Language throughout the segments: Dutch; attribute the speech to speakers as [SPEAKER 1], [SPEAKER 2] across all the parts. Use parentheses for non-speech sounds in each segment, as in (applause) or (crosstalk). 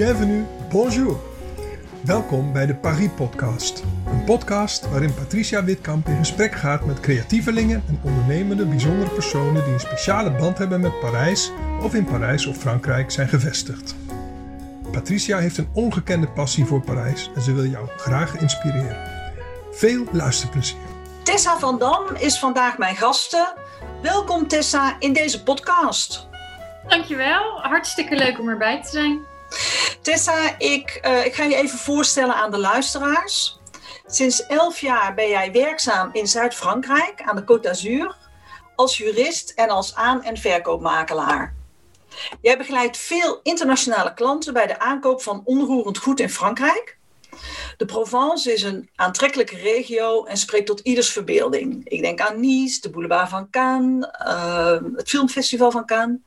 [SPEAKER 1] bienvenue, bonjour. Welkom bij de Paris Podcast. Een podcast waarin Patricia Witkamp in gesprek gaat met creatievelingen en ondernemende bijzondere personen die een speciale band hebben met Parijs of in Parijs of Frankrijk zijn gevestigd. Patricia heeft een ongekende passie voor Parijs en ze wil jou graag inspireren. Veel luisterplezier.
[SPEAKER 2] Tessa van Dam is vandaag mijn gasten. Welkom Tessa in deze podcast.
[SPEAKER 3] Dankjewel, hartstikke leuk om erbij te zijn.
[SPEAKER 2] Tessa, ik, uh, ik ga je even voorstellen aan de luisteraars. Sinds elf jaar ben jij werkzaam in Zuid-Frankrijk aan de Côte d'Azur als jurist en als aan- en verkoopmakelaar. Jij begeleidt veel internationale klanten bij de aankoop van onroerend goed in Frankrijk. De Provence is een aantrekkelijke regio en spreekt tot ieders verbeelding. Ik denk aan Nice, de boulevard van Cannes, uh, het filmfestival van Cannes.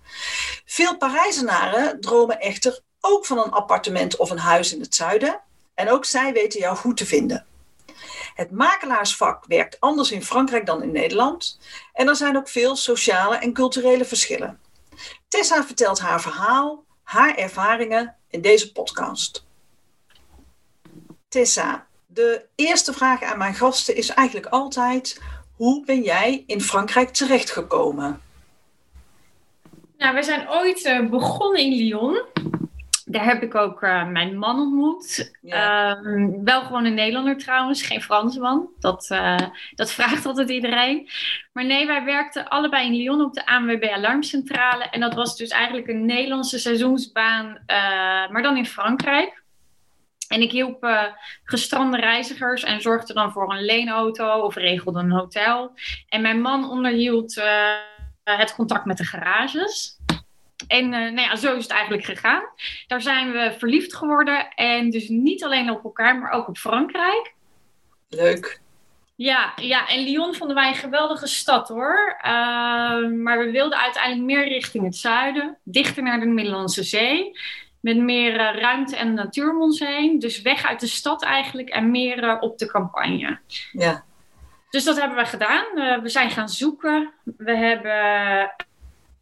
[SPEAKER 2] Veel Parijzenaren dromen echter ook van een appartement of een huis in het zuiden. En ook zij weten jou goed te vinden. Het makelaarsvak werkt anders in Frankrijk dan in Nederland. En er zijn ook veel sociale en culturele verschillen. Tessa vertelt haar verhaal, haar ervaringen in deze podcast. Tessa, de eerste vraag aan mijn gasten is eigenlijk altijd: hoe ben jij in Frankrijk terechtgekomen?
[SPEAKER 3] Nou, we zijn ooit uh, begonnen in Lyon. Daar heb ik ook uh, mijn man ontmoet. Ja. Uh, wel gewoon een Nederlander trouwens, geen Fransman. Dat, uh, dat (laughs) vraagt altijd iedereen. Maar nee, wij werkten allebei in Lyon op de ANWB Alarmcentrale. En dat was dus eigenlijk een Nederlandse seizoensbaan, eh, maar dan in Frankrijk. En ik hielp uh, gestrande reizigers en zorgde dan voor een leenauto of regelde een hotel. En mijn man onderhield uh, het contact met de garages. En uh, nou ja, zo is het eigenlijk gegaan. Daar zijn we verliefd geworden. En dus niet alleen op elkaar, maar ook op Frankrijk.
[SPEAKER 2] Leuk.
[SPEAKER 3] Ja, ja, en Lyon vonden wij een geweldige stad hoor. Uh, maar we wilden uiteindelijk meer richting het zuiden, dichter naar de Middellandse Zee met meer uh, ruimte en natuur om ons heen. Dus weg uit de stad eigenlijk en meer uh, op de campagne.
[SPEAKER 2] Ja.
[SPEAKER 3] Dus dat hebben we gedaan. We zijn gaan zoeken. We hebben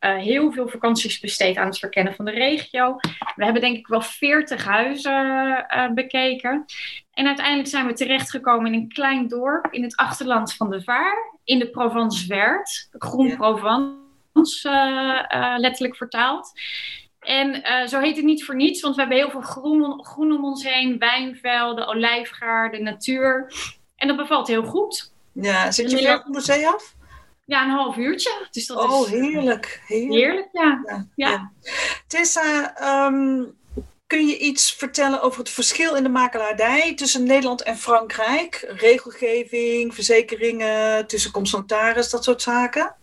[SPEAKER 3] heel veel vakanties besteed aan het verkennen van de regio. We hebben denk ik wel 40 huizen bekeken. En uiteindelijk zijn we terechtgekomen in een klein dorp in het achterland van de Vaar. In de Provence Vert. Groen. Provence, letterlijk vertaald. En uh, zo heet het niet voor niets, want we hebben heel veel groen, groen om ons heen, wijnvelden, olijfgaarden, natuur. En dat bevalt heel goed.
[SPEAKER 2] Ja, zit je ver van de zee af?
[SPEAKER 3] Ja, een half uurtje. Dus dat
[SPEAKER 2] oh,
[SPEAKER 3] is,
[SPEAKER 2] heerlijk. Heerlijk,
[SPEAKER 3] heerlijk ja.
[SPEAKER 2] ja. Tessa, um, kun je iets vertellen over het verschil in de makelaardij tussen Nederland en Frankrijk? Regelgeving, verzekeringen, tussenkomst notaris, dat soort zaken?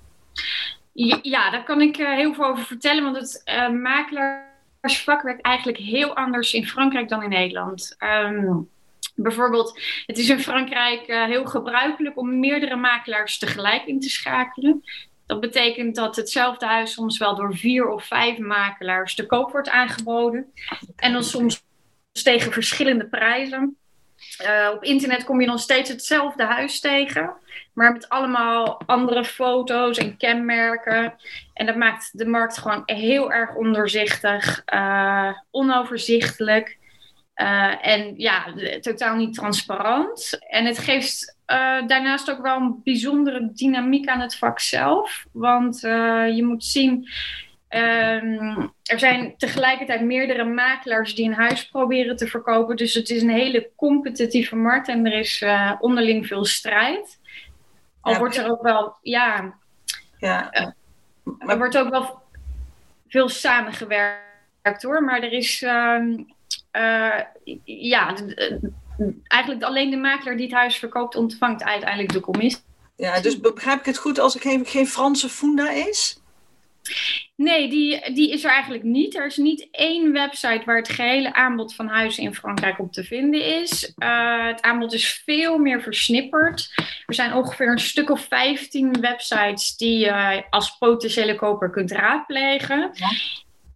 [SPEAKER 3] Ja, daar kan ik uh, heel veel over vertellen, want het uh, makelaarsvak werkt eigenlijk heel anders in Frankrijk dan in Nederland. Um, bijvoorbeeld, het is in Frankrijk uh, heel gebruikelijk om meerdere makelaars tegelijk in te schakelen. Dat betekent dat hetzelfde huis soms wel door vier of vijf makelaars te koop wordt aangeboden. En dan soms tegen verschillende prijzen. Uh, op internet kom je nog steeds hetzelfde huis tegen, maar met allemaal andere foto's en kenmerken. En dat maakt de markt gewoon heel erg ondoorzichtig, uh, onoverzichtelijk uh, en ja, totaal niet transparant. En het geeft daarnaast ook wel een bijzondere dynamiek aan het vak zelf, want je moet zien. Um, er zijn tegelijkertijd meerdere makelaars die een huis proberen te verkopen. Dus het is een hele competitieve markt en er is onderling veel strijd. Al ja, wordt er ook wel, ja,
[SPEAKER 2] ja.
[SPEAKER 3] Er wordt ook wel veel samengewerkt hoor. Maar er is, uh, ja, eigenlijk alleen de makelaar die het huis verkoopt ontvangt uiteindelijk de commissie.
[SPEAKER 2] Ja, dus begrijp ik het goed als er geen, geen Franse funda is?
[SPEAKER 3] Nee, die, die is er eigenlijk niet. Er is niet één website waar het gehele aanbod van huizen in Frankrijk op te vinden is. Uh, het aanbod is veel meer versnipperd. Er zijn ongeveer een stuk of 15 websites die je uh, als potentiële koper kunt raadplegen. Ja.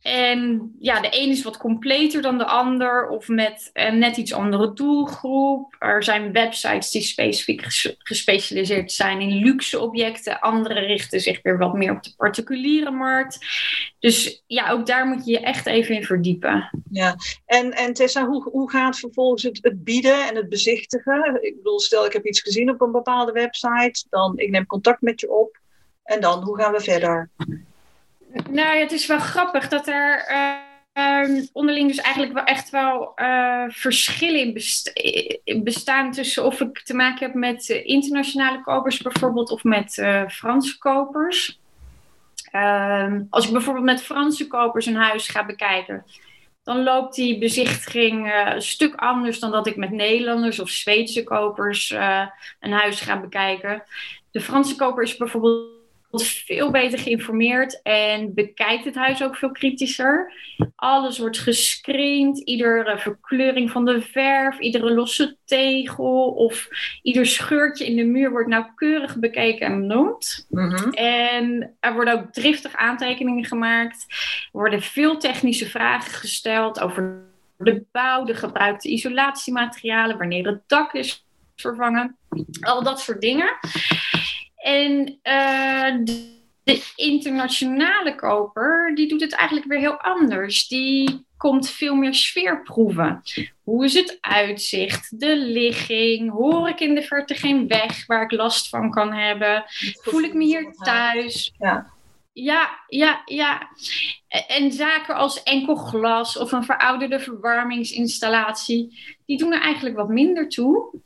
[SPEAKER 3] En ja, de een is wat completer dan de ander of met een net iets andere doelgroep. Er zijn websites die specifiek gespecialiseerd zijn in luxe objecten. Andere richten zich weer wat meer op de particuliere markt. Dus ja, ook daar moet je je echt even in verdiepen.
[SPEAKER 2] Ja, en, en Tessa, hoe, hoe gaat vervolgens het, het bieden en het bezichtigen? Ik bedoel, stel ik heb iets gezien op een bepaalde website, dan ik neem contact met je op. En dan, hoe gaan we verder?
[SPEAKER 3] Nou, het is wel grappig dat er uh, onderling dus eigenlijk wel echt wel uh, verschillen in bestaan tussen of ik te maken heb met internationale kopers bijvoorbeeld of met Franse kopers. Ehm, als ik bijvoorbeeld met Franse kopers een huis ga bekijken, dan loopt die bezichtiging een stuk anders dan dat ik met Nederlanders of Zweedse kopers een huis ga bekijken. De Franse koper is bijvoorbeeld veel beter geïnformeerd en bekijkt het huis ook veel kritischer. Alles wordt gescreend, iedere verkleuring van de verf, iedere losse tegel of ieder scheurtje in de muur wordt nauwkeurig bekeken en benoemd. Mhm. En er worden ook driftig aantekeningen gemaakt. Er worden veel technische vragen gesteld over de bouw, de gebruikte isolatiematerialen, wanneer het dak is vervangen. Al dat soort dingen. En uh, de, internationale koper, die doet het eigenlijk weer heel anders. Die komt veel meer sfeer proeven. Hoe is het uitzicht, de ligging? Hoor ik in de verte geen weg waar ik last van kan hebben? Voel ik me hier thuis? Ja. Ja, ja, ja. En zaken als enkel glas of een verouderde verwarmingsinstallatie, die doen er eigenlijk wat minder toe.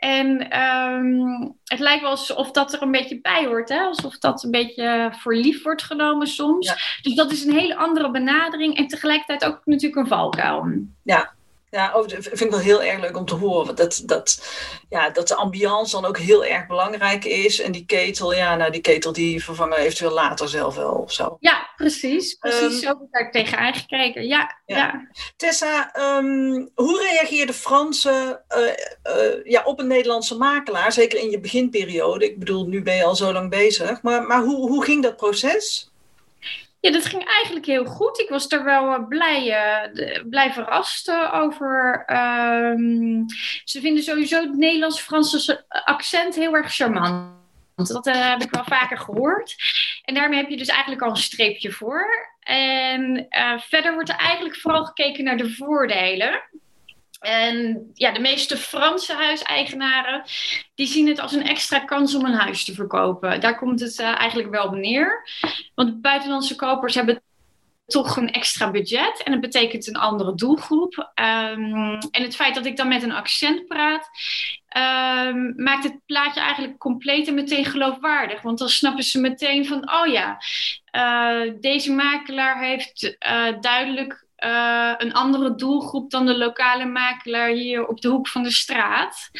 [SPEAKER 3] En um, het lijkt wel alsof dat er een beetje bij hoort, hè? alsof dat een beetje voor lief wordt genomen soms. Dus dat is een hele andere benadering en tegelijkertijd ook natuurlijk een valkuil.
[SPEAKER 2] Ja, ja, oh, dat vind ik wel heel erg leuk om te horen. Dat, dat, ja, dat de ambiance dan ook heel erg belangrijk is. En die ketel, ja, nou, die ketel die vervangen eventueel later zelf wel of zo.
[SPEAKER 3] Ja, precies. Precies um, zo heb ik tegenaan gekeken. Ja, ja.
[SPEAKER 2] Tessa, um, hoe reageerde Fransen uh, uh, ja, op een Nederlandse makelaar? Zeker in je beginperiode. Ik bedoel, nu ben je al zo lang bezig. Maar, maar hoe, hoe ging dat proces?
[SPEAKER 3] Ja, dat ging eigenlijk heel goed. Ik was er wel uh, blij, uh, blij verrast uh, over. Um, ze vinden sowieso het Nederlands-Franse accent heel erg charmant. Dat heb ik wel vaker gehoord. En daarmee heb je dus eigenlijk al een streepje voor. En verder wordt er eigenlijk vooral gekeken naar de voordelen. En ja, de meeste Franse huiseigenaren die zien het als een extra kans om een huis te verkopen. Daar komt het uh, eigenlijk wel op neer. Want buitenlandse kopers hebben toch een extra budget en dat betekent een andere doelgroep. Um, en het feit dat ik dan met een accent praat, um, maakt het plaatje eigenlijk compleet en meteen geloofwaardig. Want dan snappen ze meteen van, oh ja, uh, deze makelaar heeft uh, duidelijk uh, een andere doelgroep dan de lokale makelaar hier op de hoek van de straat.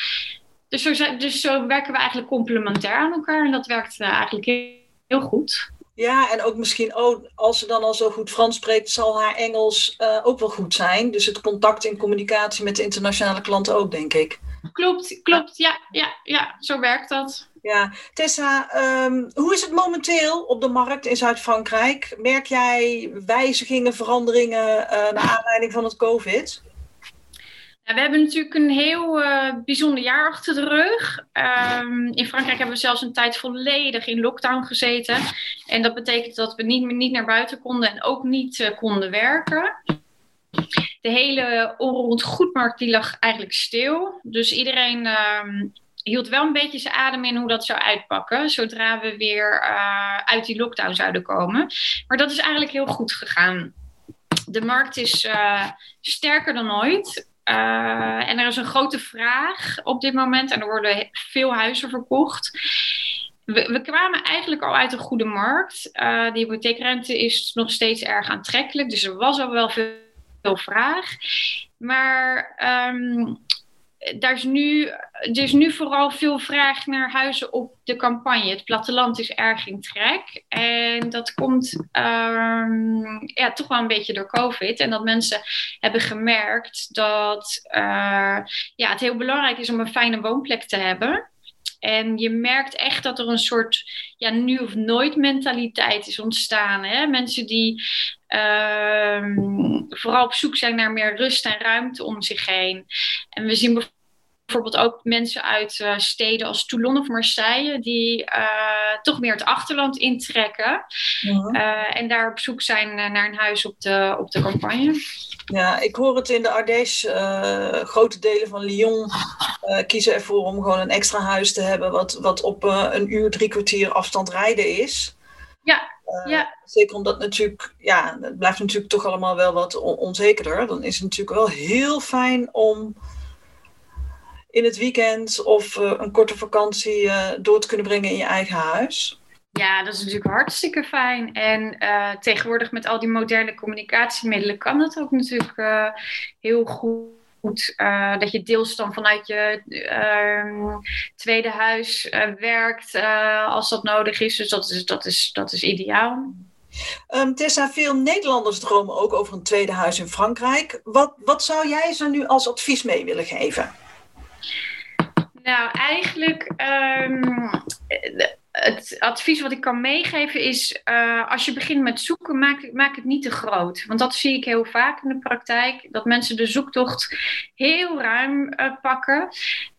[SPEAKER 3] Dus zo, dus zo werken we eigenlijk complementair aan elkaar en dat werkt uh, eigenlijk heel, heel, goed.
[SPEAKER 2] Ja, en ook misschien, oh, als ze dan al zo goed Frans spreekt, zal haar Engels uh, ook wel goed zijn. Dus het contact en communicatie met de internationale klanten ook, denk ik.
[SPEAKER 3] Klopt, klopt. Ja, ja, ja, zo werkt dat.
[SPEAKER 2] Ja, Tessa, um, hoe is het momenteel op de markt in Zuid-Frankrijk? Merk jij wijzigingen, veranderingen uh, naar aanleiding van het COVID?
[SPEAKER 3] Ja, we hebben natuurlijk een heel uh, bijzonder jaar achter de rug. Um, in Frankrijk hebben we zelfs een tijd volledig in lockdown gezeten. En dat betekent dat we niet, niet naar buiten konden en ook niet uh, konden werken. De hele onroerend goedmarkt die lag eigenlijk stil. Dus iedereen um, hield wel een beetje zijn adem in hoe dat zou uitpakken. Zodra we weer uh, uit die lockdown zouden komen. Maar dat is eigenlijk heel goed gegaan. De markt is uh, sterker dan ooit. Uh, en er is een grote vraag op dit moment. En er worden veel huizen verkocht. We, we kwamen eigenlijk al uit een goede markt. de hypotheekrente is nog steeds erg aantrekkelijk. Dus er was al wel veel, vraag. Maar um, daar is nu, er is nu vooral veel vraag naar huizen op de campagne. Het platteland is erg in trek. En dat komt um, ja, toch wel een beetje door COVID. En dat mensen hebben gemerkt dat uh, ja, het heel belangrijk is om een fijne woonplek te hebben. En je merkt echt dat er een soort ja, nu of nooit mentaliteit is ontstaan. Hè? Mensen die ehm, vooral op zoek zijn naar meer rust en ruimte om zich heen. En we zien bijvoorbeeld ook mensen uit uh, steden als Toulon of Marseille, die uh, toch meer het achterland intrekken. Uh, en daar op zoek zijn naar een huis op de, op de campagne.
[SPEAKER 2] Ja, ik hoor het in de Ardèche. grote delen van Lyon kiezen ervoor om gewoon een extra huis te hebben, wat, wat op een uur, drie kwartier afstand rijden is.
[SPEAKER 3] Ja, ja.
[SPEAKER 2] Zeker omdat natuurlijk, ja, het blijft natuurlijk toch allemaal wel wat onzekerder. Dan is het natuurlijk wel heel fijn om in het weekend of een korte vakantie door te kunnen brengen in je eigen huis.
[SPEAKER 3] Ja, dat is natuurlijk hartstikke fijn. En uh, tegenwoordig met al die moderne communicatiemiddelen kan dat ook natuurlijk heel goed. dat je deels dan vanuit je ehm, tweede huis werkt als dat nodig is. Dus dat is, dat is, dat is ideaal.
[SPEAKER 2] Um, Tessa, veel Nederlanders dromen ook over een tweede huis in Frankrijk. Wat, wat zou jij ze nu als advies mee willen geven?
[SPEAKER 3] Nou, eigenlijk um, het advies wat ik kan meegeven is, uh, als je begint met zoeken, maak, maak het niet te groot. Want dat zie ik heel vaak in de praktijk, dat mensen de zoektocht heel ruim uh, pakken.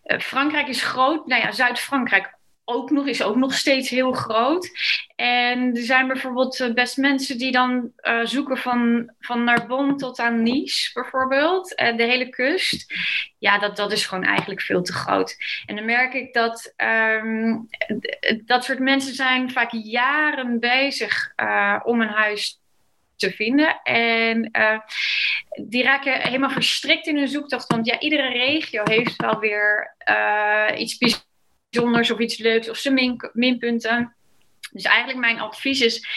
[SPEAKER 3] Uh, Frankrijk is groot, nou ja, Zuid-Frankrijk ook nog, is ook nog steeds heel groot. En er zijn bijvoorbeeld eh, best mensen die dan uh, zoeken van, van Narbonne tot aan Nice bijvoorbeeld. Uh, de hele kust. Ja, dat, dat is gewoon eigenlijk veel te groot. En dan merk ik dat um, dat soort mensen zijn vaak jaren bezig uh, om een huis te vinden. En die raken helemaal verstrikt in hun zoektocht. Want ja, iedere regio heeft wel weer iets bijzonders bijzonders of iets leuks of zijn min, minpunten. Dus eigenlijk mijn advies is,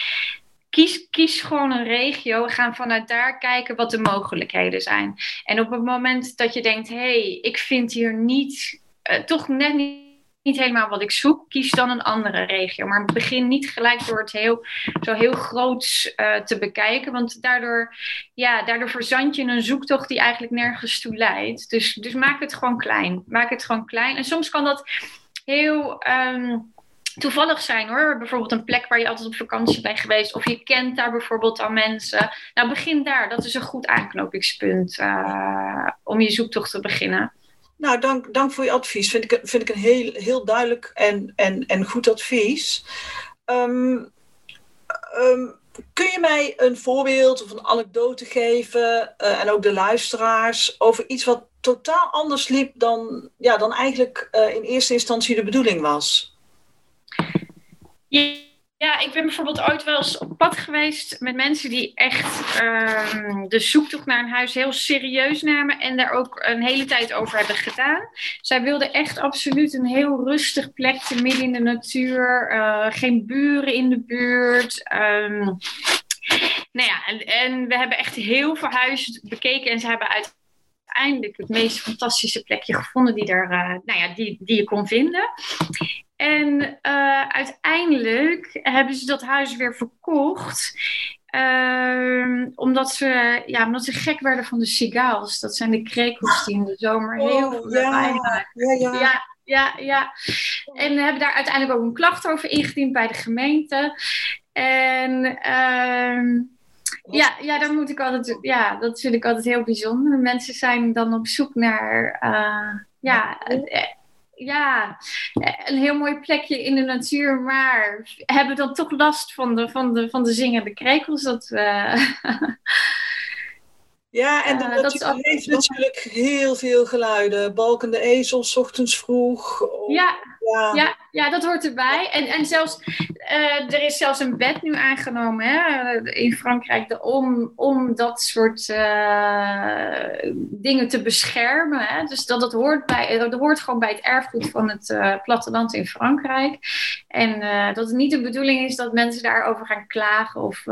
[SPEAKER 3] kies, kies gewoon een regio. Ga vanuit daar kijken wat de mogelijkheden zijn. En op het moment dat je denkt, hé, hey, ik vind hier niet, uh, toch net niet niet helemaal wat ik zoek, kies dan een andere regio. Maar begin niet gelijk door het heel, zo heel groot uh, te bekijken. Want daardoor, ja, daardoor verzand je een zoektocht die eigenlijk nergens toe leidt. Dus, dus maak het gewoon klein. Maak het gewoon klein. En soms kan dat heel um, toevallig zijn hoor. Bijvoorbeeld een plek waar je altijd op vakantie bent geweest. Of je kent daar bijvoorbeeld al mensen. Nou, begin daar. Dat is een goed aanknopingspunt uh, om je zoektocht te beginnen.
[SPEAKER 2] Nou, dank, dank voor je advies. Vind ik, vind ik een heel, heel duidelijk en, en, en goed advies. Um, um, kun je mij een voorbeeld of een anekdote geven, uh, en ook de luisteraars, over iets wat totaal anders liep dan, ja, dan eigenlijk uh, in eerste instantie de bedoeling was?
[SPEAKER 3] Ja, ik ben bijvoorbeeld ooit wel eens op pad geweest met mensen die echt uh, de zoektocht naar een huis heel serieus namen en daar ook een hele tijd over hebben gedaan. Zij wilden echt absoluut een heel rustig plekje midden in de natuur, uh, geen buren in de buurt. Um, nou ja, en, we hebben echt heel veel huizen bekeken en ze hebben uiteindelijk het meest fantastische plekje gevonden die, er, uh, nou ja, die, die je kon vinden. En uh, uiteindelijk hebben ze dat huis weer verkocht. Uh, omdat, ze, ja, omdat ze gek werden van de cigales. Dat zijn de krekels die in de zomer oh, heel veel
[SPEAKER 2] ja, maken. Ja, ja.
[SPEAKER 3] ja, ja, ja. En hebben daar uiteindelijk ook een klacht over ingediend bij de gemeente. En uh, ja, ja, dan moet ik altijd, ja, dat vind ik altijd heel bijzonder. Mensen zijn dan op zoek naar, uh, ja, ja, een heel mooi plekje in de natuur, maar hebben dan toch last van de, van de, van de zingende krekels. Dat, uh... (laughs)
[SPEAKER 2] Ja, en de uh, natuur heeft natuurlijk heel veel geluiden. Balkende ezels, ochtends vroeg.
[SPEAKER 3] Ja, ja. ja, ja, dat hoort erbij. En, en zelfs, uh, er is zelfs een wet nu aangenomen hè, in Frankrijk om, om dat soort uh, dingen te beschermen. Hè. Dus dat, dat, hoort bij, dat hoort gewoon bij het erfgoed van het uh, platteland in Frankrijk. En dat het niet de bedoeling is dat mensen daarover gaan klagen of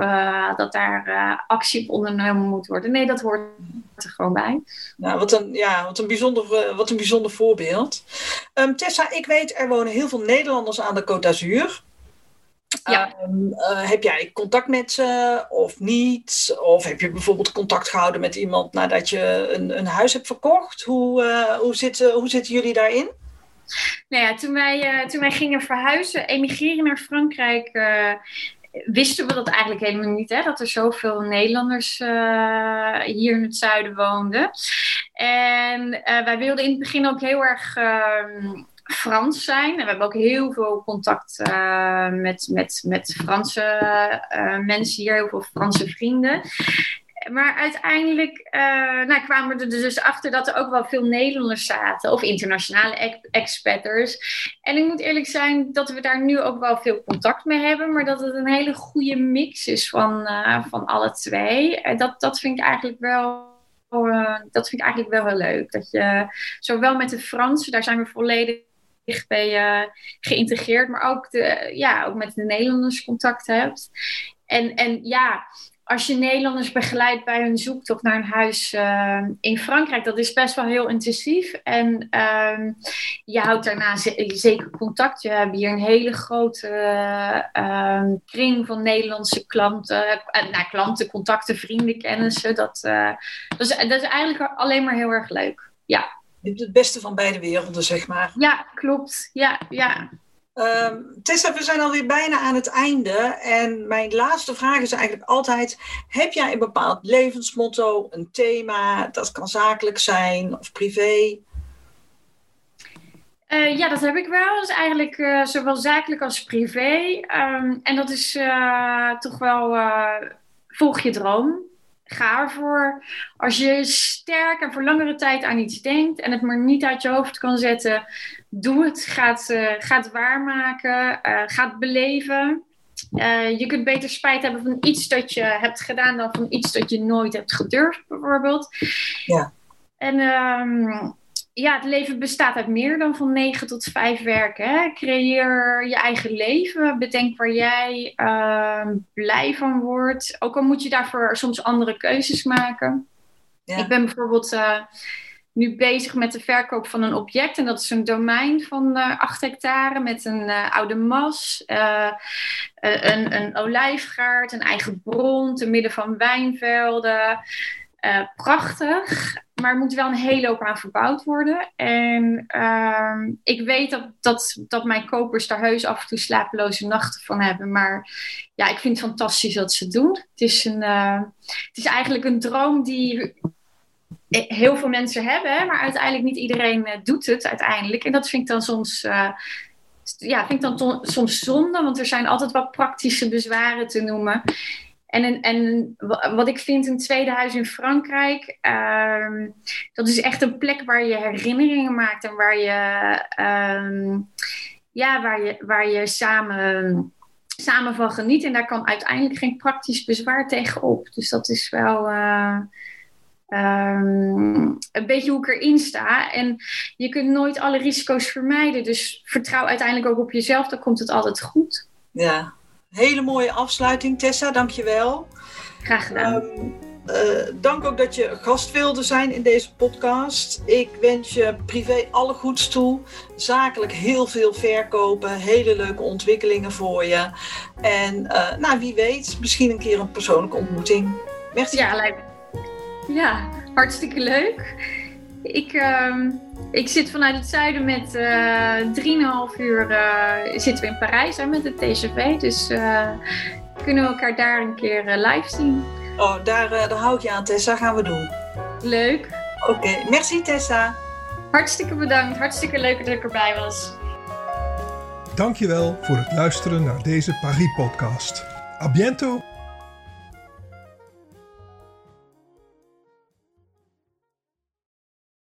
[SPEAKER 3] dat daar actie op ondernomen moet worden. Nee, dat hoort er gewoon bij.
[SPEAKER 2] Nou, wat een, ja, wat een, bijzonder, wat een bijzonder voorbeeld. Um, Tessa, ik weet er wonen heel veel Nederlanders aan de Côte d'Azur.
[SPEAKER 3] Ja.
[SPEAKER 2] Um, uh, heb jij contact met ze of niet? Of heb je bijvoorbeeld contact gehouden met iemand nadat je een, een huis hebt verkocht? Hoe, uh, hoe, zitten, hoe zitten jullie daarin?
[SPEAKER 3] Nou ja, toen wij, uh, toen wij gingen verhuizen, emigreren naar Frankrijk, wisten we dat eigenlijk helemaal niet. Hè? Dat er zoveel Nederlanders hier in het zuiden woonden. En wij wilden in het begin ook heel erg ehm, Frans zijn. En we hebben ook heel veel contact uh, met, met, met Franse uh, mensen hier, heel veel Franse vrienden. Maar uiteindelijk uh, nou, kwamen we er dus achter dat er ook wel veel Nederlanders zaten, of internationale expatters. En ik moet eerlijk zijn dat we daar nu ook wel veel contact mee hebben, maar dat het een hele goede mix is van, van alle twee. dat, dat vind ik eigenlijk wel. dat vind ik eigenlijk wel heel leuk. Dat je zowel met de Fransen, daar zijn we volledig bij uh, geïntegreerd, maar ook, de, ja, ook met de Nederlanders contact hebt. En, en ja, als je Nederlanders begeleidt bij hun zoektocht naar een huis uh, in Frankrijk, dat is best wel heel intensief. En uh, je houdt daarna zeker contact. Je hebt hier een hele grote uh, kring van Nederlandse klanten. Uh, nou, klanten, contacten, vrienden, kennissen. Dat, dat, is, dat is eigenlijk alleen maar heel erg leuk. Ja
[SPEAKER 2] je hebt het beste van beide werelden, zeg maar.
[SPEAKER 3] Ja, klopt. Ja, ja.
[SPEAKER 2] Um, Tessa, we zijn alweer bijna aan het einde. En mijn laatste vraag is eigenlijk altijd: heb jij een bepaald levensmotto, een thema? Dat kan zakelijk zijn of privé.
[SPEAKER 3] Uh, ja, dat heb ik wel. Dat is eigenlijk uh, zowel zakelijk als privé. Um, en dat is uh, toch wel volg je droom ga ervoor. Als je sterk en voor langere tijd aan iets denkt en het maar niet uit je hoofd kan zetten, doe het. Ga het, uh, ga het waarmaken. Uh, ga het beleven. Uh, je kunt beter spijt hebben van iets dat je hebt gedaan dan van iets dat je nooit hebt gedurfd, bijvoorbeeld.
[SPEAKER 2] Ja.
[SPEAKER 3] En um, ja, het leven bestaat uit meer dan van 9 tot 5 werken. Hè? Creëer je eigen leven. Bedenk waar jij uh, blij van wordt. Ook al moet je daarvoor soms andere keuzes maken. Ja. Ik ben bijvoorbeeld uh, nu bezig met de verkoop van een object. En dat is een domein van uh, 8 hectare met een uh, oude mas, een, een olijfgaard, een eigen bron, te midden van wijnvelden. Prachtig maar er moet wel een hele hoop aan verbouwd worden. En uh, ik weet dat, dat, dat mijn kopers daar heus af en toe slapeloze nachten van hebben. Maar ja, ik vind het fantastisch dat ze het doen. Het is, een, uh, het is eigenlijk een droom die heel veel mensen hebben. Maar uiteindelijk niet iedereen uh, doet het uiteindelijk. En dat vind ik dan soms... Ja, vind ik dan soms zonde, want er zijn altijd wat praktische bezwaren te noemen. En, en wat ik vind een tweede huis in Frankrijk, uh, dat is echt een plek waar je herinneringen maakt en waar je, uh, ja, waar je, waar je samen, samen van geniet. En daar kan uiteindelijk geen praktisch bezwaar tegen op. Dus dat is wel. Uh, Um, een beetje hoe ik erin sta. En je kunt nooit alle risico's vermijden. Dus vertrouw uiteindelijk ook op jezelf, dan komt het altijd goed.
[SPEAKER 2] Ja, Hele mooie afsluiting, Tessa, dankjewel.
[SPEAKER 3] Graag gedaan. Um,
[SPEAKER 2] uh, dank ook dat je gast wilde zijn in deze podcast. Ik wens je privé alle goeds toe. Zakelijk heel veel verkopen, hele leuke ontwikkelingen voor je. En uh, nou, wie weet, misschien een keer een persoonlijke ontmoeting. Merci.
[SPEAKER 3] Ja, lijkt Ja, hartstikke leuk. Ik, uh, ik zit vanuit het zuiden met uh, 3,5 uur uh, zitten we in Parijs hè, met de TGV. Dus uh, kunnen we elkaar daar een keer live zien.
[SPEAKER 2] Oh, daar, daar hou ik je aan Tessa, gaan we doen.
[SPEAKER 3] Leuk.
[SPEAKER 2] Oké, okay. merci Tessa.
[SPEAKER 3] Hartstikke bedankt, hartstikke leuk dat ik erbij was.
[SPEAKER 1] Dankjewel voor het luisteren naar deze Paris podcast. A bientôt!